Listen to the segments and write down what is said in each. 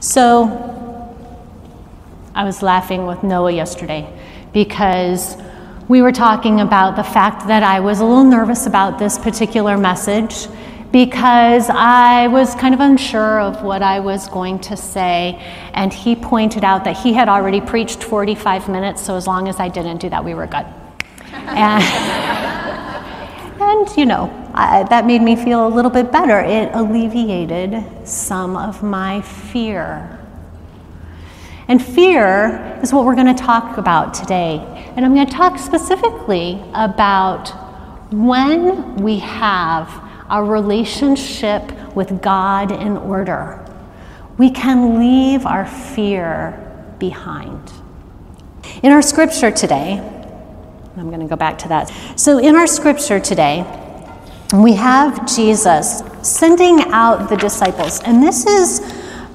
So, I was laughing with Noah yesterday because we were talking about the fact that I was a little nervous about this particular message because I was kind of unsure of what I was going to say. And he pointed out that he had already preached 45 minutes, so as long as I didn't do that, we were good. And, and you know, I, that made me feel a little bit better. It alleviated some of my fear. And fear is what we're going to talk about today. And I'm going to talk specifically about when we have our relationship with God in order, we can leave our fear behind. In our scripture today, I'm going to go back to that. So, in our scripture today, we have Jesus sending out the disciples. And this is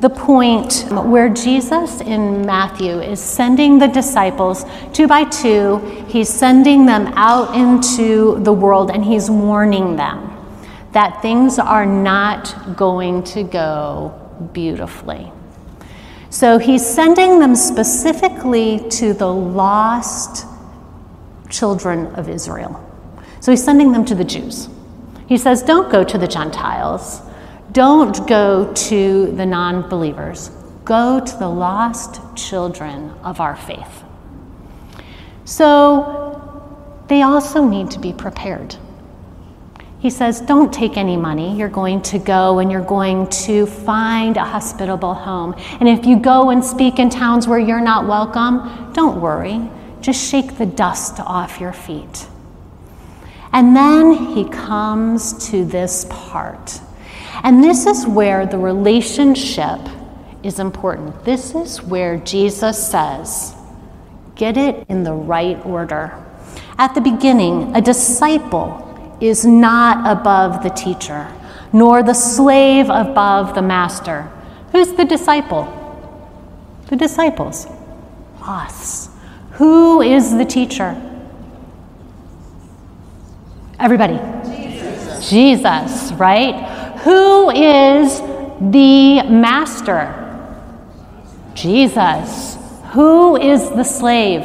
the point where Jesus in Matthew is sending the disciples two by two. He's sending them out into the world and he's warning them that things are not going to go beautifully. So he's sending them specifically to the lost children of Israel. So he's sending them to the Jews. He says, Don't go to the Gentiles, don't go to the non believers, go to the lost children of our faith. So they also need to be prepared. He says, Don't take any money. You're going to go and you're going to find a hospitable home. And if you go and speak in towns where you're not welcome, don't worry. Just shake the dust off your feet. And then he comes to this part. And this is where the relationship is important. This is where Jesus says, Get it in the right order. At the beginning, a disciple is not above the teacher, nor the slave above the master. Who's the disciple? The disciples. Us. Who is the teacher? Everybody. Jesus. Jesus, right? Who is the master? Jesus. Who is the slave?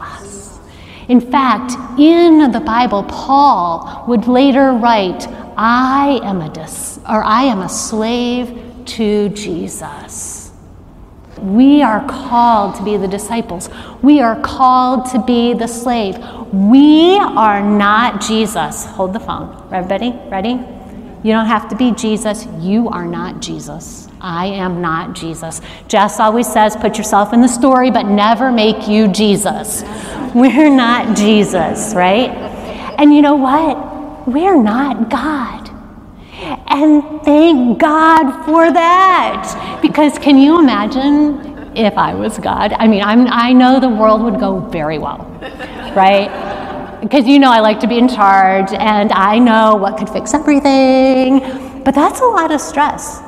Us. In fact, in the Bible, Paul would later write, I am a dis- or I am a slave to Jesus. We are called to be the disciples. We are called to be the slave. We are not Jesus. Hold the phone. Everybody, ready? You don't have to be Jesus. You are not Jesus. I am not Jesus. Jess always says, put yourself in the story, but never make you Jesus. We're not Jesus, right? And you know what? We're not God. And thank God for that. Because can you imagine if I was God? I mean, I'm, I know the world would go very well, right? Because you know I like to be in charge and I know what could fix everything. But that's a lot of stress,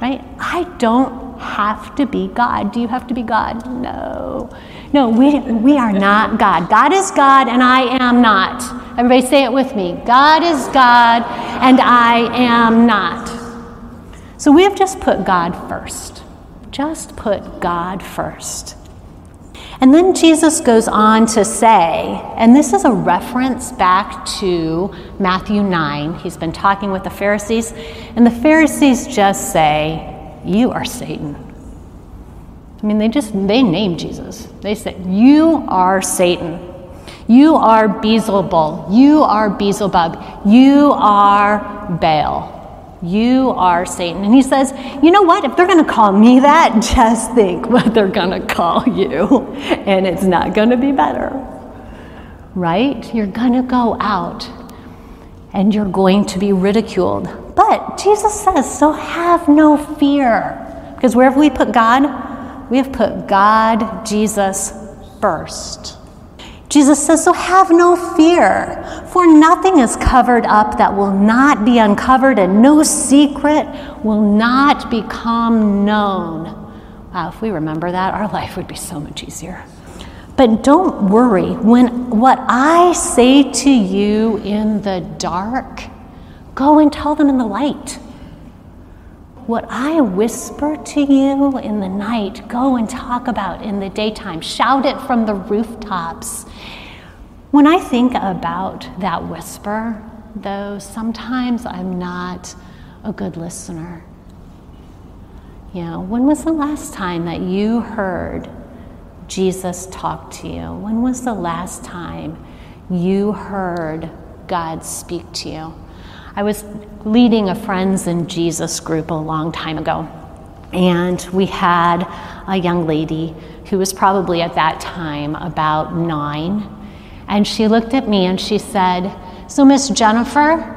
right? I don't have to be God. Do you have to be God? No. No, we, we are not God. God is God and I am not. Everybody say it with me God is God and I am not. So we have just put God first. Just put God first. And then Jesus goes on to say, and this is a reference back to Matthew 9. He's been talking with the Pharisees, and the Pharisees just say, You are Satan. I mean, they just, they name Jesus. They say, You are Satan. You are Beelzebul. You are Beelzebub. You are Baal. You are Satan. And he says, You know what? If they're going to call me that, just think what they're going to call you. And it's not going to be better. Right? You're going to go out and you're going to be ridiculed. But Jesus says, So have no fear. Because wherever we put God, we have put God, Jesus, first. Jesus says, So have no fear, for nothing is covered up that will not be uncovered, and no secret will not become known. Wow, if we remember that, our life would be so much easier. But don't worry, when what I say to you in the dark, go and tell them in the light. What I whisper to you in the night, go and talk about in the daytime. Shout it from the rooftops. When I think about that whisper, though, sometimes I'm not a good listener. You know, when was the last time that you heard Jesus talk to you? When was the last time you heard God speak to you? I was leading a Friends in Jesus group a long time ago, and we had a young lady who was probably at that time about nine, and she looked at me and she said, So, Miss Jennifer,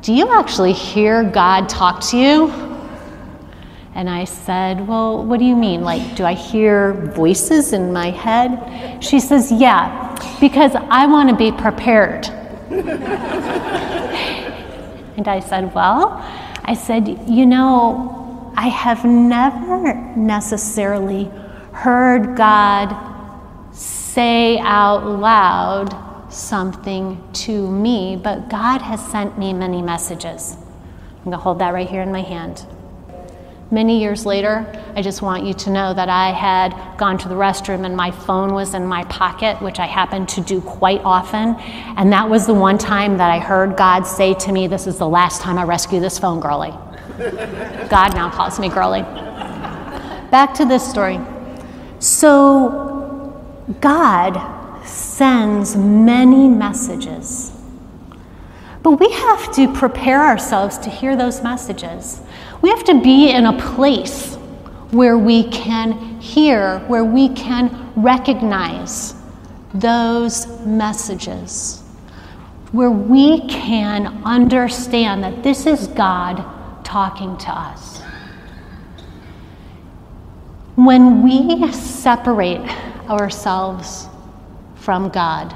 do you actually hear God talk to you? And I said, Well, what do you mean? Like, do I hear voices in my head? She says, Yeah, because I want to be prepared. And I said, Well, I said, You know, I have never necessarily heard God say out loud something to me, but God has sent me many messages. I'm going to hold that right here in my hand. Many years later, I just want you to know that I had gone to the restroom and my phone was in my pocket, which I happen to do quite often. And that was the one time that I heard God say to me, This is the last time I rescue this phone, girlie. God now calls me girlie. Back to this story. So, God sends many messages. But we have to prepare ourselves to hear those messages. We have to be in a place where we can hear, where we can recognize those messages, where we can understand that this is God talking to us. When we separate ourselves from God,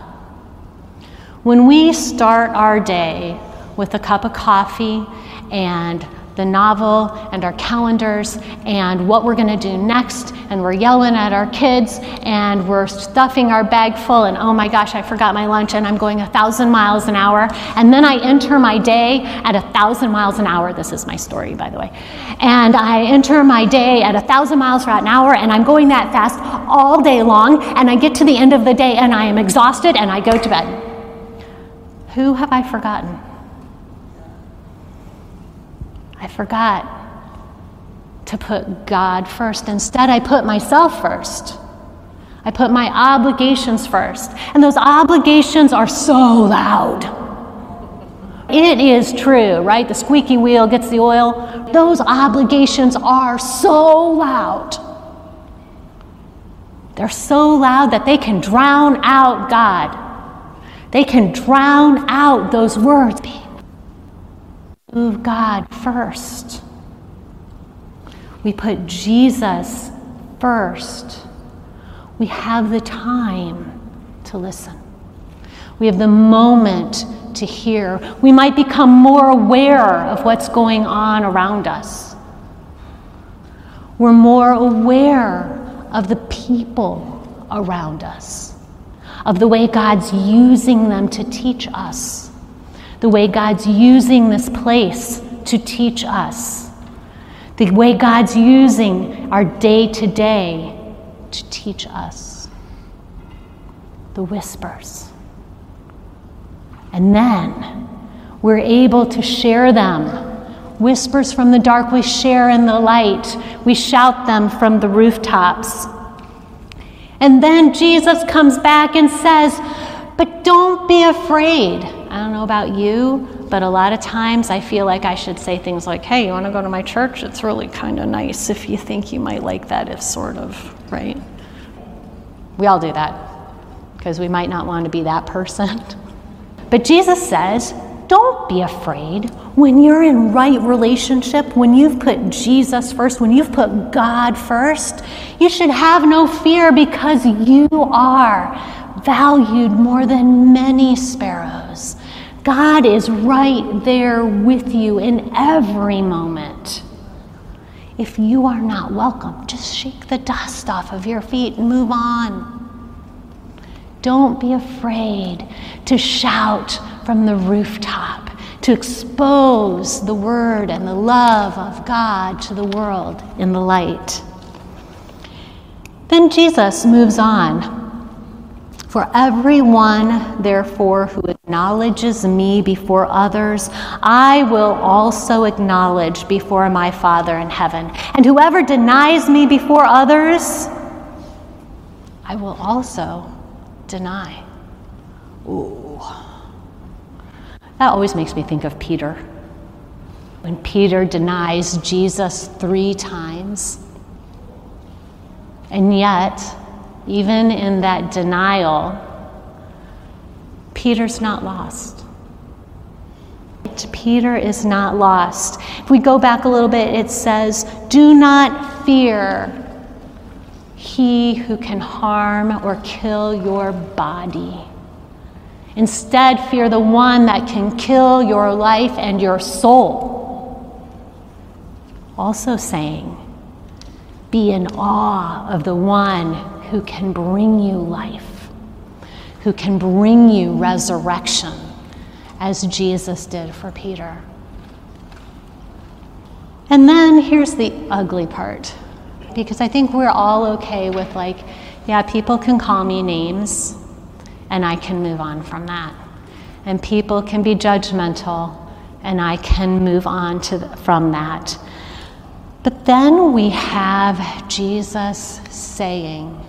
when we start our day with a cup of coffee and the novel and our calendars and what we're going to do next. And we're yelling at our kids and we're stuffing our bag full. And oh my gosh, I forgot my lunch and I'm going a thousand miles an hour. And then I enter my day at a thousand miles an hour. This is my story, by the way. And I enter my day at a thousand miles an hour and I'm going that fast all day long. And I get to the end of the day and I am exhausted and I go to bed. Who have I forgotten? I forgot to put God first. Instead, I put myself first. I put my obligations first. And those obligations are so loud. It is true, right? The squeaky wheel gets the oil. Those obligations are so loud. They're so loud that they can drown out God. They can drown out those words move God first. We put Jesus first. We have the time to listen. We have the moment to hear. We might become more aware of what's going on around us. We're more aware of the people around us, of the way God's using them to teach us the way God's using this place to teach us, the way God's using our day to day to teach us. The whispers. And then we're able to share them. Whispers from the dark, we share in the light. We shout them from the rooftops. And then Jesus comes back and says, But don't be afraid. I don't know about you, but a lot of times I feel like I should say things like, hey, you want to go to my church? It's really kind of nice if you think you might like that, if sort of, right? We all do that because we might not want to be that person. But Jesus says, don't be afraid when you're in right relationship, when you've put Jesus first, when you've put God first. You should have no fear because you are valued more than many sparrows. God is right there with you in every moment. If you are not welcome, just shake the dust off of your feet and move on. Don't be afraid to shout from the rooftop, to expose the Word and the love of God to the world in the light. Then Jesus moves on. For everyone, therefore, who acknowledges me before others, I will also acknowledge before my Father in heaven. And whoever denies me before others, I will also deny. Ooh. That always makes me think of Peter. When Peter denies Jesus three times, and yet, even in that denial, Peter's not lost. Peter is not lost. If we go back a little bit, it says, Do not fear he who can harm or kill your body. Instead, fear the one that can kill your life and your soul. Also saying, Be in awe of the one who can bring you life, who can bring you resurrection, as Jesus did for Peter. And then here's the ugly part, because I think we're all okay with, like, yeah, people can call me names and I can move on from that. And people can be judgmental, and I can move on to the, from that. But then we have Jesus saying,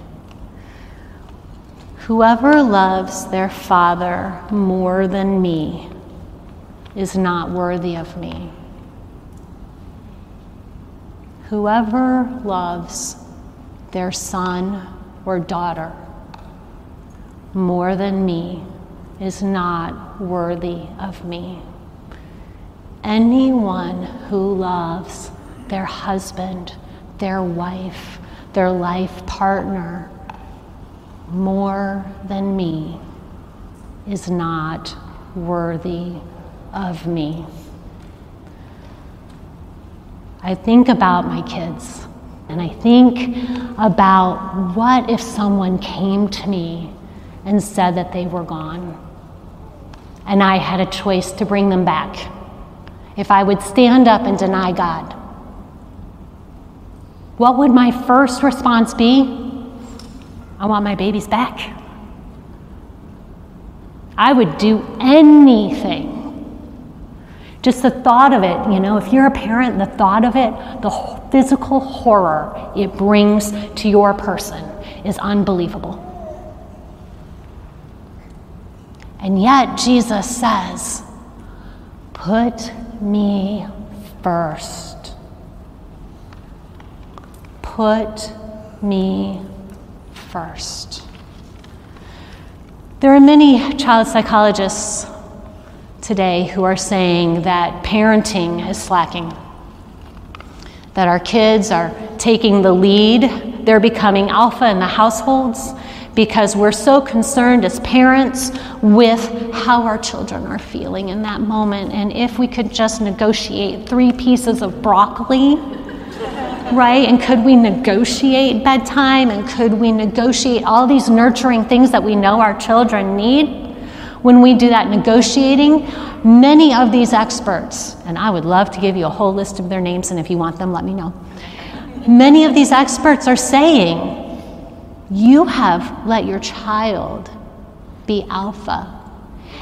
Whoever loves their father more than me is not worthy of me. Whoever loves their son or daughter more than me is not worthy of me. Anyone who loves their husband, their wife, their life partner more than me is not worthy of me. I think about my kids and I think about what if someone came to me and said that they were gone. And I had a choice to bring them back. If I would stand up and deny God, what would my first response be? I want my babies back. I would do anything. Just the thought of it, you know, if you're a parent, the thought of it, the physical horror it brings to your person is unbelievable. And yet, Jesus says, Put me first. Put me first. There are many child psychologists today who are saying that parenting is slacking, that our kids are taking the lead, they're becoming alpha in the households, because we're so concerned as parents with how our children are feeling in that moment. And if we could just negotiate three pieces of broccoli, right? And could we negotiate bedtime? And could we negotiate all these nurturing things that we know our children need? When we do that negotiating, many of these experts, and I would love to give you a whole list of their names, and if you want them, let me know. Many of these experts are saying you have let your child be alpha.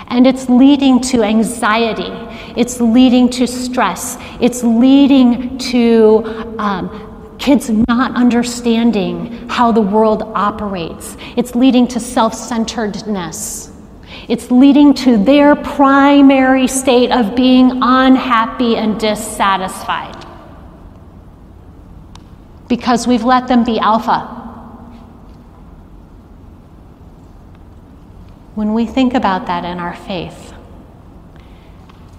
And it's leading to anxiety, it's leading to stress, it's leading to um, kids not understanding how the world operates, it's leading to self centeredness. It's leading to their primary state of being unhappy and dissatisfied because we've let them be alpha. When we think about that in our faith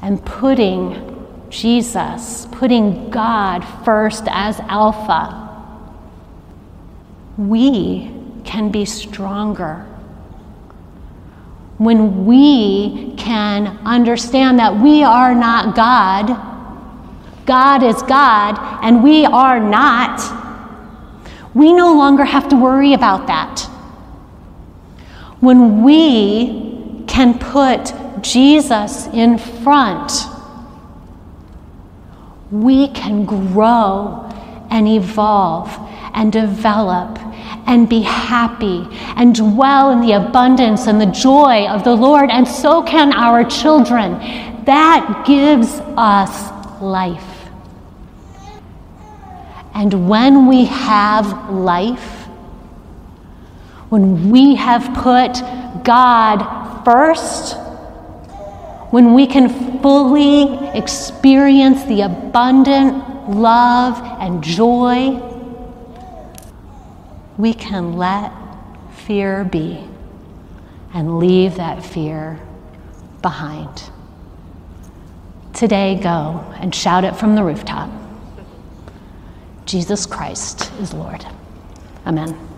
and putting Jesus, putting God first as Alpha, we can be stronger. When we can understand that we are not God, God is God, and we are not, we no longer have to worry about that when we can put Jesus in front, we can grow and evolve and develop and be happy and dwell in the abundance and the joy of the Lord, and so can our children. That gives us life. And when we have life, when we have put God first, when we can fully experience the abundant love and joy, we can let fear be and leave that fear behind. Today, go and shout it from the rooftop Jesus Christ is Lord. Amen.